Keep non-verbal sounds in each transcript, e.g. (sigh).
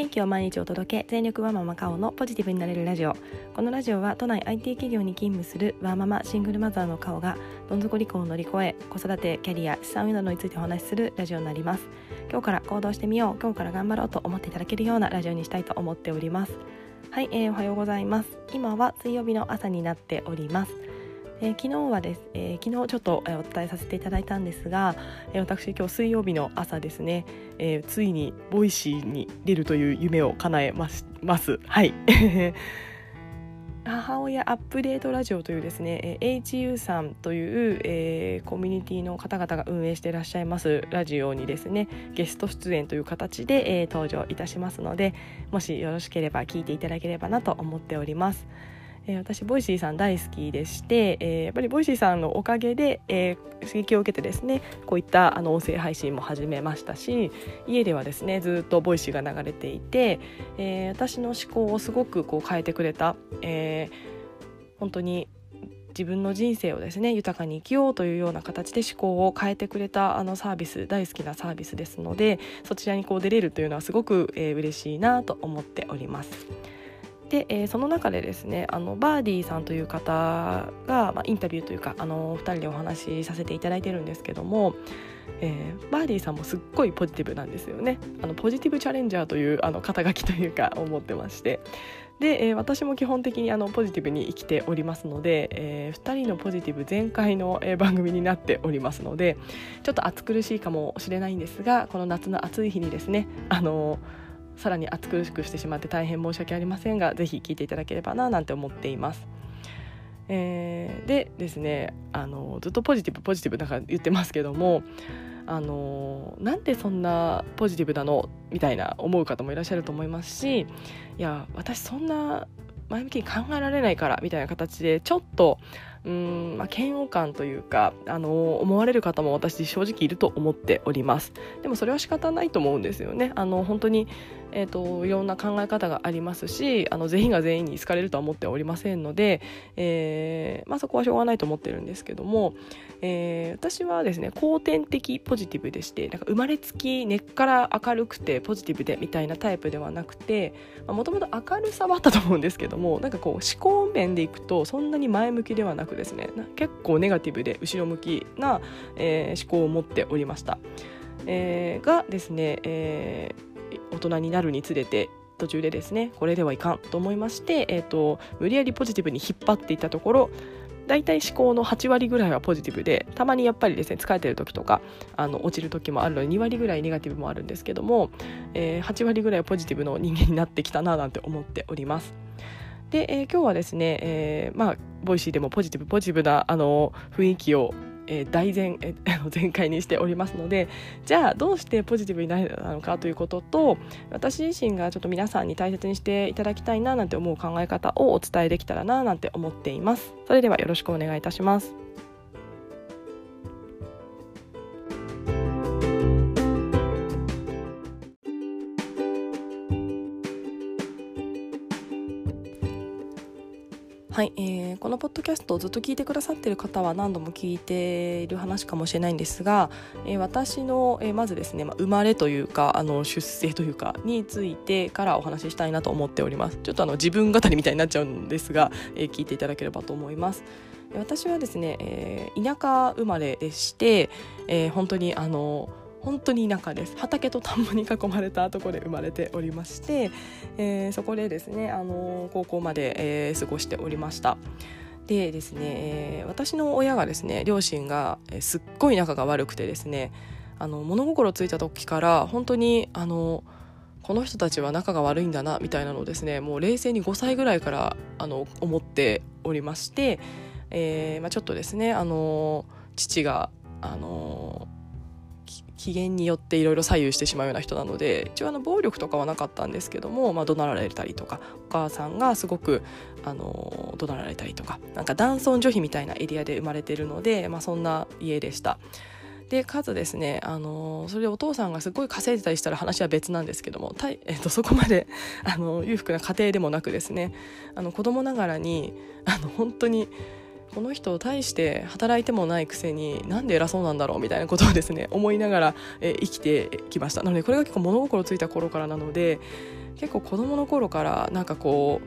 元気を毎日お届け。全力ワーママカオのポジティブになれるラジオ。このラジオは都内 IT 企業に勤務するワーママシングルマザーのカオがどん底離婚を乗り越え子育てキャリア資産運などについてお話しするラジオになります。今日から行動してみよう今日から頑張ろうと思っていただけるようなラジオにしたいと思っております。はい、えー、おはようございます。今は水曜日の朝になっております。えー、昨日はです、えー、昨日ちょっと、お伝えさせていただいたんですが、えー、私今日水曜日の朝ですね、えー、ついに Voicyに出るという夢を叶えますますはい (laughs) 母親アップデートラジオというですね、えー、HU さんという、えー、コミュニティの方々が運営していらっしゃいますラジオにですねゲスト出演という形で、えー、登場いたしますのでもしよろしければ聞いていただければなと思っております。えー、私 Voicyさん大好きでして、えー、やっぱり Voicyさんのおかげで、えー、刺激を受けてですねこういったあの音声配信も始めましたし家ではですねずっと Voicy が流れていて、えー、私の思考をすごくこう変えてくれた、えー、本当に自分の人生をですね豊かに生きようというような形で思考を変えてくれたあのサービス大好きなサービスですのでそちらにこう出れるというのはすごく、えー、嬉しいなと思っております。で、えー、その中でですねあのバーディーさんという方が、まあ、インタビューというかあの2人でお話しさせていただいてるんですけども、えー、バーディーさんもすっごいポジティブなんですよね。あのポジティブチャレンジャーというあの肩書きというか思ってまして。で、えー、私も基本的にあのポジティブに生きておりますので、えー、2人のポジティブ全開の、えー、番組になっておりますのでちょっと暑苦しいかもしれないんですがこの夏の暑い日にですねあのーさらに暑苦しくしてしまって大変申し訳ありませんがぜひ聞いていただければななんて思っています。えー、でですねあのずっとポジティブポジティブだから言ってますけどもあのなんでそんなポジティブなの？みたいな思う方もいらっしゃると思いますしいや私そんな前向きに考えられないからみたいな形でちょっとうん、まあ、嫌悪感というかあの思われる方も私正直いると思っております。でもそれは仕方ないと思うんですよね。あの本当にえーと、いろんな考え方がありますしあの全員が全員に好かれるとは思っておりませんので、えーまあ、そこはしょうがないと思ってるんですけども、えー、私はですね後天的ポジティブでしてなんか生まれつき根っから明るくてポジティブでみたいなタイプではなくてもともと明るさはあったと思うんですけどもなんかこう思考面でいくとそんなに前向きではなくですね結構ネガティブで後ろ向きな、えー、思考を持っておりました。えー、がですね、えー大人になるにつれて途中でですねこれではいかんと思いまして、えーと、無理やりポジティブに引っ張っていったところ大体思考の8割ぐらいはポジティブでたまにやっぱりですね疲れてる時とかあの落ちる時もあるので2割ぐらいネガティブもあるんですけども、えー、8割ぐらいはポジティブの人間になってきたななんて思っております。で、えー、今日はですね、えー、まあ Voicy でもポジティブポジティブなあの雰囲気をえー、大前、(laughs) えー、全開にしておりますのでじゃあどうしてポジティブになるのかということと私自身がちょっと皆さんに大切にしていただきたいななんて思う考え方をお伝えできたらななんて思っています。それではよろしくお願いいたします。はい、え、このポッドキャストをずっと聞いてくださっている方は何度も聞いている話かもしれないんですが、えー、私の、えー、まずですね、まあ、生まれというかあの出生というかについてからお話ししたいなと思っております。ちょっとあの自分語りみたいになっちゃうんですが、え、聞いていただければと思います。私はですね、え、田舎生まれでして、え、本当にあの本当に田舎です。畑と田んぼに囲まれたところで生まれておりまして、えー、そこでですね、あの高校まで、えー、過ごしておりました。でですね、えー、私の親がですね両親が、すっごい仲が悪くてですねあの物心ついた時から本当にあのこの人たちは仲が悪いんだなみたいなのをですねもう冷静に5歳ぐらいからあの思っておりまして、えーまあ、ちょっとですねあの父があの機嫌によっていろいろ左右してしまうような人なので一応あの暴力とかはなかったんですけども、まあ、怒鳴られたりとかお母さんがすごくあの怒鳴られたりとかなんか男尊女卑みたいなエリアで生まれてるので、まあ、そんな家でした。でかつですね、あのそれでお父さんがすごい稼いでたりしたら話は別なんですけども、たい (laughs) えっと、そこまであの裕福な家庭でもなくですねあの子供ながらにあの本当にこの人を対して働いてもないくせになんで偉そうなんだろうみたいなことをですね思いながら、え生きてきましたなのでこれが結構物心ついた頃からなので結構子供の頃からなんかこ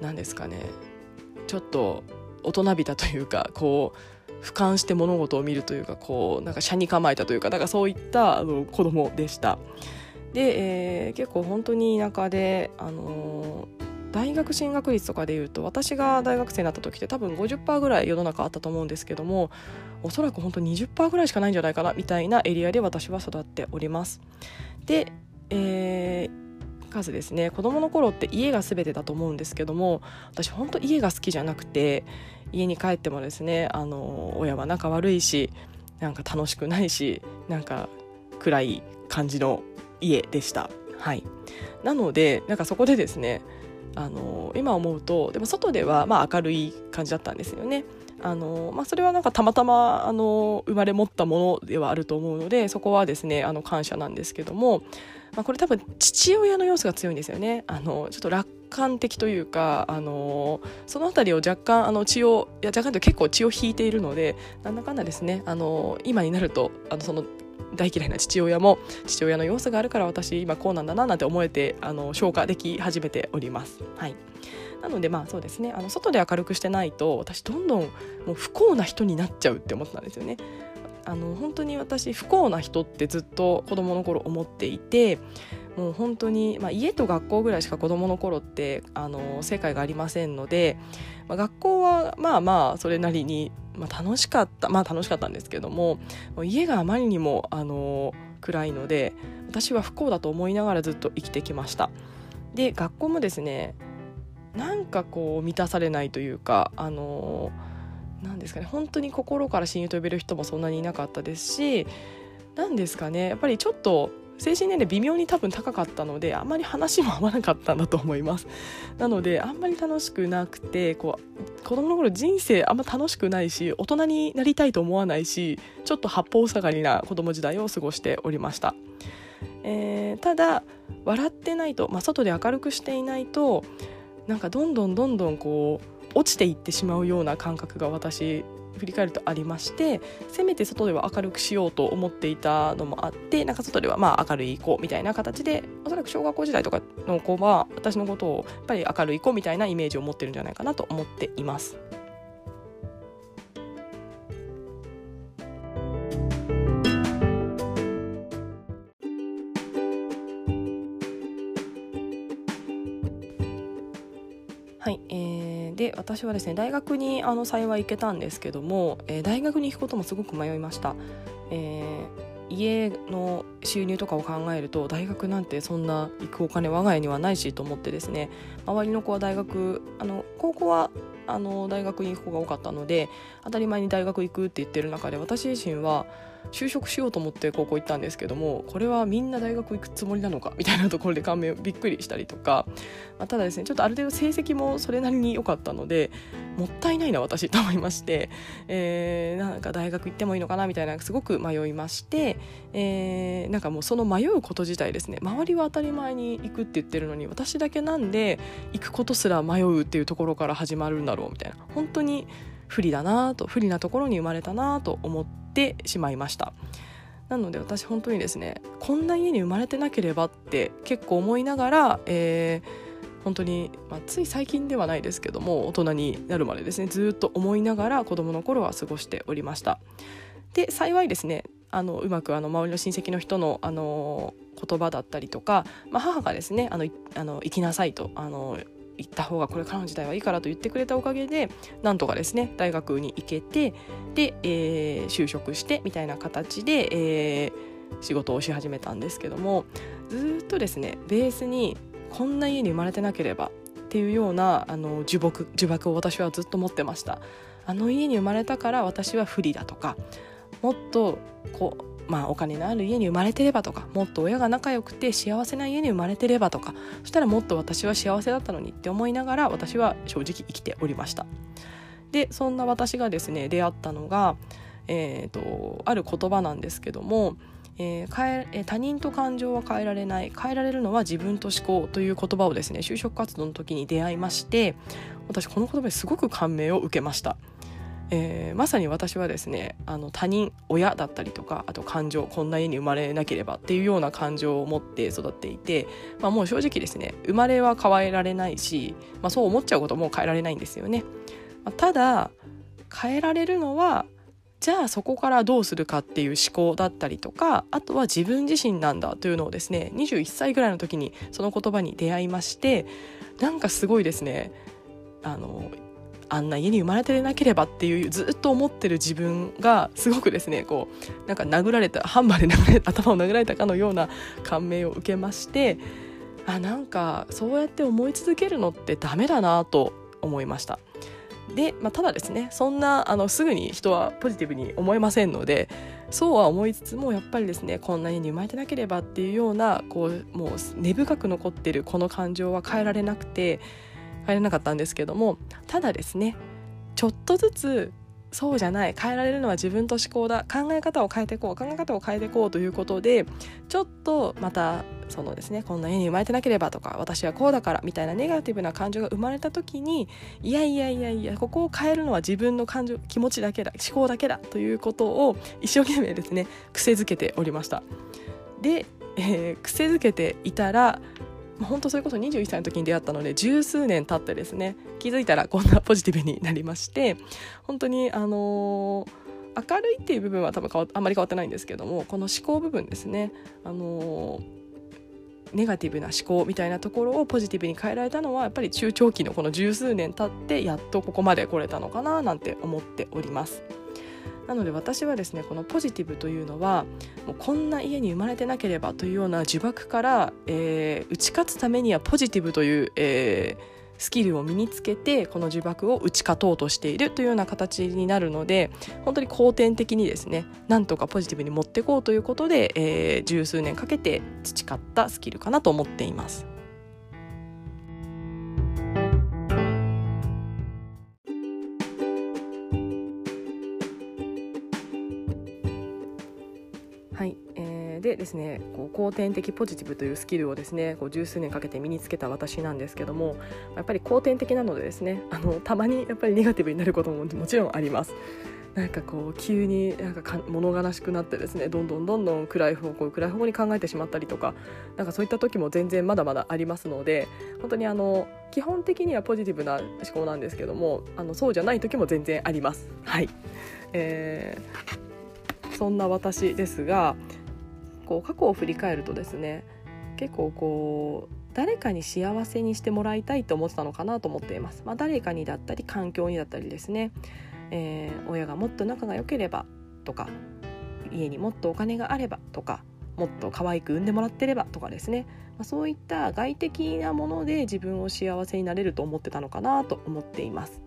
うなんですかねちょっと大人びたというかこう俯瞰して物事を見るというかこうなんか車に構えたというかだかそういったあの子供でした。で、えー、結構本当に田舎で、あのー、大学進学率とかでいうと私が大学生になった時って多分50%ぐらい世の中あったと思うんですけどもおそらく本当20%ぐらいしかないんじゃないかなみたいなエリアで私は育っております。で、えー数ですね子供の頃って家が全てだと思うんですけども私本当家が好きじゃなくて家に帰ってもですねあの親は仲悪いしなんか楽しくないしなんか暗い感じの家でした。はい、なのでなんかそこでですねあの今思うとでも外ではまあ明るい感じだったんですよね。あのまあ、それはなんかたまたまあの生まれ持ったものではあると思うのでそこはですねあの感謝なんですけども、まあ、これ多分父親の要素が強いんですよね。あのちょっと楽観的というか、あのその辺りを若干あの血をいや若干と結構血を引いているのでなんだかんだですね、あの今になるとあのその大嫌いな父親も父親の要素があるから私今こうなんだななんて思えてあの消化でき始めております。はいなのでまあそうですねあの外で明るくしてないと私どんどんもう不幸な人になっちゃうって思ってたんですよね。あの本当に私不幸な人ってずっと子供の頃思っていてもう本当に、まあ、家と学校ぐらいしか子供の頃ってあの世界がありませんので、まあ、学校はまあまあそれなりにまあ、楽しかったまあ楽しかったんですけども家があまりにもあの暗いので私は不幸だと思いながらずっと生きてきました。で学校もですねなんかこう満たされないというかあのなんですかね本当に心から親友と呼べる人もそんなにいなかったですし何ですかねやっぱりちょっと精神年齢微妙に多分高かったのであんまり話も合わなかったんだと思います。(laughs) なのであんまり楽しくなくてこう子供の頃人生あんま楽しくないし大人になりたいと思わないしちょっと八方塞がりな子供時代を過ごしておりました、えー、ただ笑ってないと、まあ、外で明るくしていないとなんかどんどんどんどんこう落ちていってしまうような感覚が私振り返るとありましてせめて外では明るくしようと思っていたのもあってなんか外ではまあ明るい子みたいな形でおそらく小学校時代とかの子は私のことをやっぱり明るい子みたいなイメージを持ってるんじゃないかなと思っています。私はですね大学にあの幸い行けたんですけども、えー、大学に行くこともすごく迷いました、えー、家の収入とかを考えると大学なんてそんな行くお金我が家にはないしと思ってですね周りの子は大学あの高校はあの大学に行く子が多かったので当たり前に大学行くって言ってる中で私自身は就職しようと思って高校行ったんですけどもこれはみんな大学行くつもりなのかみたいなところで感銘びっくりしたりとか、まあ、ただですねちょっとある程度成績もそれなりに良かったのでもったいないな私と思いまして、えー、なんか大学行ってもいいのかなみたいなすごく迷いまして、えー、なんかもうその迷うこと自体ですね周りは当たり前に行くって言ってるのに私だけなんで行くことすら迷うっていうところから始まるんだろうみたいな本当に不利だなと不利なところに生まれたなと思ってしまいました。なので私本当にですねこんな家に生まれてなければって結構思いながら、えー、本当に、まあ、つい最近ではないですけども大人になるまでですねずっと思いながら子供の頃は過ごしておりました。で幸いですねあのうまくあの周りの親戚の人のあの言葉だったりとか、まあ、母がですねあのあの行きなさいとあの行った方がこれからの時代はいいからと言ってくれたおかげでなんとかですね大学に行けてで、えー、就職してみたいな形で、えー、仕事をし始めたんですけどもずっとですねベースにこんな家に生まれてなければっていうようなあの呪縛呪縛を私はずっと持ってました。あの家に生まれたから私は不利だとかもっとこうまあ、お金のある家に生まれてればとかもっと親が仲良くて幸せな家に生まれてればとかそしたらもっと私は幸せだったのにって思いながら私は正直生きておりました。でそんな私がですね出会ったのが、えーと、ある言葉なんですけどもえー、変ええ他人と感情は変えられない変えられるのは自分と思考という言葉をですね就職活動の時に出会いまして私この言葉にすごく感銘を受けました。えー、まさに私はですねあの他人親だったりとかあと感情こんな家に生まれなければっていうような感情を持って育っていて、まあ、もう正直ですね生まれは変えられないし、まあ、そう思っちゃうことも変えられないんですよね。まあ、ただ変えられるのはじゃあそこからどうするかっていう思考だったりとかあとは自分自身なんだというのをですね21歳ぐらいの時にその言葉に出会いましてなんかすごいですねあのあんな家に生まれてなければっていうずっと思ってる自分がすごくですねこうなんか殴られたハンマーで殴れ頭を殴られたかのような感銘を受けましてあなんかそうやって思い続けるのってダメだなと思いました。で、まあ、ただですねそんなあのすぐに人はポジティブに思えませんのでそうは思いつつもやっぱりですねこんな家に生まれてなければっていうようなこうもう根深く残ってるこの感情は変えられなくて変えれなかったんですけどもただですねちょっとずつそうじゃない変えられるのは自分と思考だ考え方を変えていこう考え方を変えていこうということでちょっとまたそのですねこんな家に生まれてなければとか私はこうだからみたいなネガティブな感情が生まれた時にいやいやいやいやここを変えるのは自分の感情気持ちだけだ思考だけだということを一生懸命ですね癖づけておりました。で、えー、癖づけていたら本当それこそ21歳の時に出会ったので十数年経ってですね気づいたらこんなポジティブになりまして本当にあのー、明るいっていう部分は多分あんまり変わってないんですけどもこの思考部分ですねあのネガティブな思考みたいなところをポジティブに変えられたのはやっぱり中長期のこの十数年経ってやっとここまで来れたのかななんて思っております。なので私はですねこのポジティブというのはもうこんな家に生まれてなければというような呪縛から、えー、打ち勝つためにはポジティブという、えー、スキルを身につけてこの呪縛を打ち勝とうとしているというような形になるので本当に後天的にですねなんとかポジティブに持っていこうということで、えー、十数年かけて培ったスキルかなと思っています。ですねこう後天的ポジティブというスキルをですねこう十数年かけて身につけた私なんですけどもやっぱり後天的なのでですねあのたまにやっぱりネガティブになることももちろんあります。なんかこう急になんかか物悲しくなってですねどんどんどんどん暗い方向暗い方向に考えてしまったりとかなんかそういった時も全然まだまだありますので本当にあの基本的にはポジティブな思考なんですけどもあのそうじゃない時も全然あります。はい、えー、そんな私ですがこう過去を振り返るとですね結構こう誰かに幸せにしてもらいたいと思ってたのかなと思っています、まあ、誰かにだったり環境にだったりですね、えー、親がもっと仲が良ければとか家にもっとお金があればとかもっと可愛く産んでもらってればとかですね、まあ、そういった外的なもので自分を幸せになれると思ってたのかなと思っています。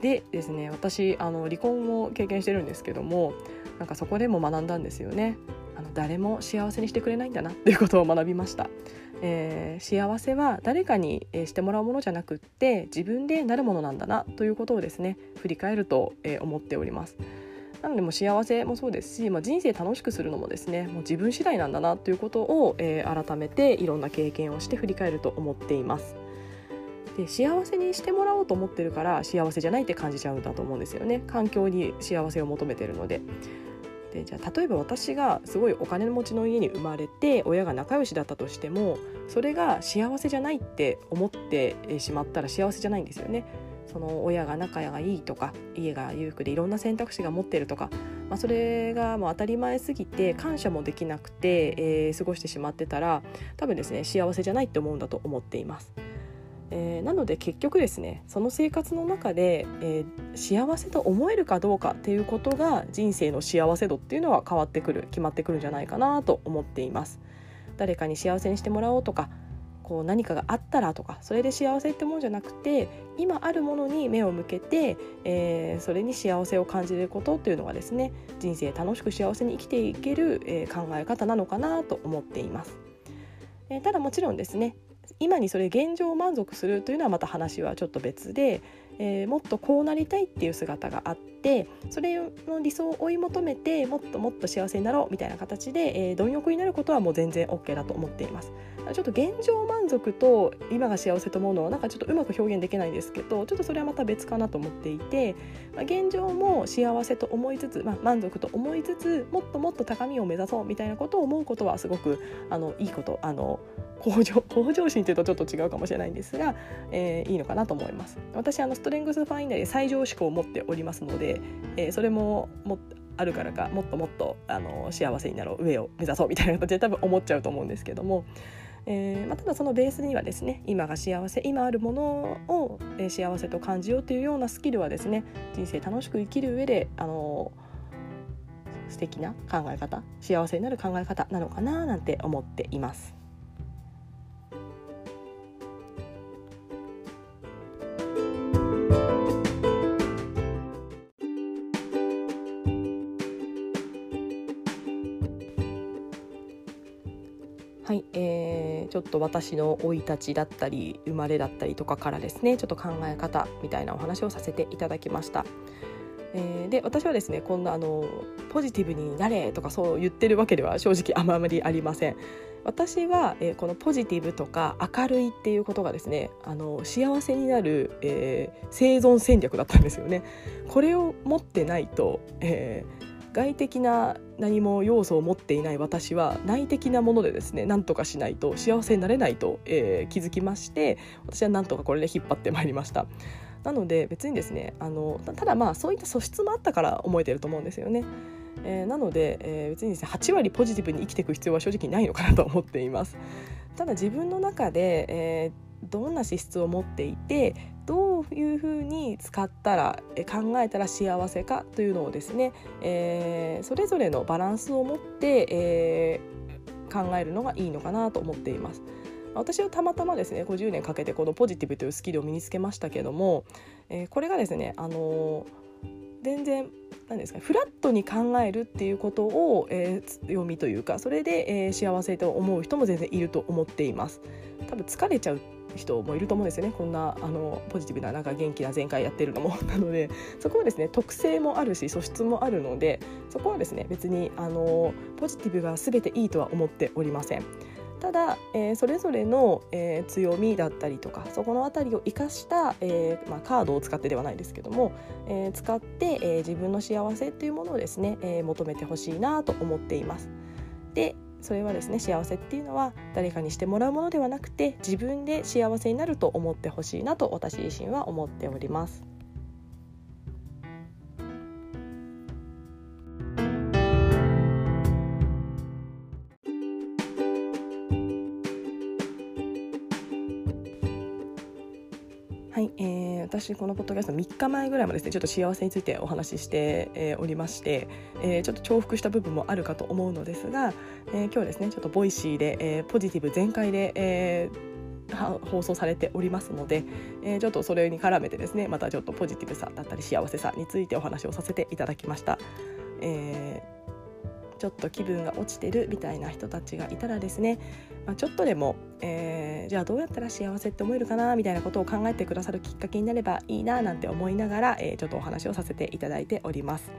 でですね私あの離婚を経験してるんですけどもなんかそこでも学んだんですよね。あの誰も幸せにしてくれないんだなっていうことを学びました、(laughs) えー、幸せは誰かにしてもらうものじゃなくって自分でなるものなんだなということをですね振り返ると、え思っております。なのでも幸せもそうですし、まあ、人生楽しくするのもですねもう自分次第なんだなということを、えー、改めていろんな経験をして振り返ると思っています。で幸せにしてもらおうと思ってるから幸せじゃないって感じちゃうんだと思うんですよね。環境に幸せを求めてるので。でじゃあ例えば私がすごいお金持ちの家に生まれて親が仲良しだったとしてもそれが幸せじゃないって思ってしまったら幸せじゃないんですよね。その親が仲がいいとか家が裕福でいろんな選択肢が持ってるとか、まあ、それがもう当たり前すぎて感謝もできなくて、えー、過ごしてしまってたら多分ですね幸せじゃないって思うんだと思っています。えー、なので結局ですねその生活の中で、えー、幸せと思えるかどうかっていうことが人生の幸せ度っていうのは変わってくる決まってくるんじゃないかなと思っています誰かに幸せにしてもらおうとかこう何かがあったらとかそれで幸せってもんじゃなくて今あるものに目を向けて、えー、それに幸せを感じることっていうのがですね人生楽しく幸せに生きていける、え考え方なのかなと思っています。えただもちろんですね今にそれ現状を満足するというのはまた話はちょっと別で、えー、もっとこうなりたいっていう姿があってってそれの理想を追い求めてもっともっと幸せになろうみたいな形で、えー、貪欲になることはもう全然 OK だと思っています。ちょっと現状満足と今が幸せと思うのはなんかちょっとうまく表現できないんですけどちょっとそれはまた別かなと思っていて、まあ、現状も幸せと思いつつ、まあ、満足と思いつつもっともっと高みを目指そうみたいなことを思うことはすごくあのいいことあの向上 (laughs) 向上心というとちょっと違うかもしれないんですが、えー、いいのかなと思います私あのストレングスファインダーで最上志向を持っておりますので、えー、それももあるからかもっともっとあの幸せになろう上を目指そうみたいな形で多分思っちゃうと思うんですけども、えーまあ、ただそのベースにはですね今が幸せ今あるものを、え、幸せと感じようというようなスキルはですね人生楽しく生きる上であの素敵な考え方幸せになる考え方なのかななんて思っています。と私の生い立ちだったり生まれだったりとかからですねちょっと考え方みたいなお話をさせていただきました。え、で私はですねこんなあのポジティブになれとかそう言ってるわけでは正直あまりありません。私は、えー、このポジティブとか明るいっていうことがですねあの幸せになる、えー、生存戦略だったんですよね。これを持ってないと、えー外的な何も要素を持っていない私は内的なものでですね何とかしないと幸せになれないと、えー、気づきまして私はなんとかこれで引っ張ってまいりました。なので別にですねあのただまあそういった素質もあったから思えてると思うんですよね。えー、なので、えー、別にですね8割ポジティブに生きていく必要は正直ないのかなと思っています。ただ自分の中で、えー、どんな資質を持っていてどういうふうに使ったら考えたら幸せかというのをですね、えー、それぞれのバランスを持って、えー、考えるのがいいのかなと思っています。私はたまたまですね50年かけてこのポジティブというスキルを身につけましたけども、えー、これがですね、あのー、全然何ですかフラットに考えるっていうことを、えー、強みというかそれで、えー、幸せと思う人も全然いると思っています。多分疲れちゃう人もいると思うんですよねこんなあのポジティブななんか元気な全開やってるのも (laughs) なのでそこはですね特性もあるし素質もあるのでそこはですね別にあのポジティブが全ていいとは思っておりません。ただ、えー、それぞれの、えー、強みだったりとかそこの辺りを生かした、えーまあ、カードを使ってではないですけども、えー、使って、えー、自分の幸せというものをですね、えー、求めてほしいなと思っています。でそれはですね幸せっていうのは誰かにしてもらうものではなくて自分で幸せになると思ってほしいなと私自身は思っております。えー、私このポッドキャスト3日前ぐらいもですねちょっと幸せについてお話しして、えー、おりまして、えー、ちょっと重複した部分もあるかと思うのですが、えー、今日はですねちょっと Voicy で、えー、ポジティブ全開で、えー、放送されておりますので、えー、ちょっとそれに絡めてですねまたちょっとポジティブさだったり幸せさについてお話をさせていただきました。えーちょっと気分が落ちてるみたいな人たちがいたらですね、まあ、ちょっとでも、えー、じゃあどうやったら幸せって思えるかなみたいなことを考えてくださるきっかけになればいいななんて思いながら、えー、ちょっとお話をさせていただいております。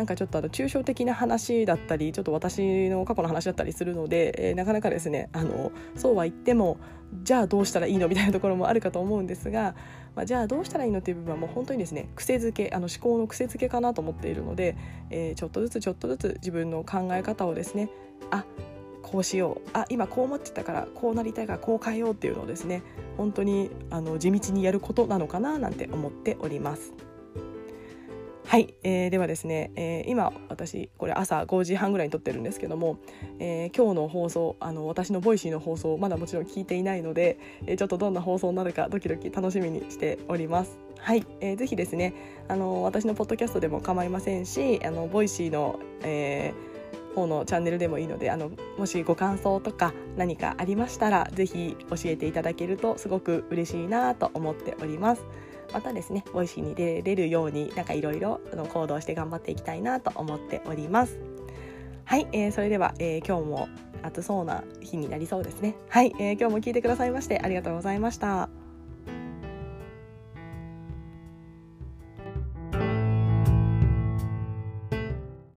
なんかちょっとあの抽象的な話だったりちょっと私の過去の話だったりするので、えー、なかなかですねあのそうは言ってもじゃあどうしたらいいのみたいなところもあるかと思うんですが、まあ、じゃあどうしたらいいのっていう部分はもう本当にですね癖づけあの思考の癖づけかなと思っているので、えー、ちょっとずつちょっとずつ自分の考え方をですねあこうしようあ今こう思ってたからこうなりたいからこう変えようっていうのをですね本当にあの地道にやることなのかななんて思っております。はい、えー、ではですね、えー、今私これ朝5時半ぐらいに撮ってるんですけども、えー、今日の放送あの私の Voicy の放送まだもちろん聞いていないので、えー、ちょっとどんな放送になるかドキドキ楽しみにしております。はい、えー、ぜひですねあの私のポッドキャストでも構いませんしあの Voicy の、えー、方のチャンネルでもいいのであのもしご感想とか何かありましたらぜひ教えていただけるとすごく嬉しいなと思っております。またですね Voicy に出れるようになんかいろいろ行動して頑張っていきたいなと思っております。はい、えー、それでは、えー、今日も暑そうな日になりそうですね。はい、えー、今日も聞いてくださいましてありがとうございました。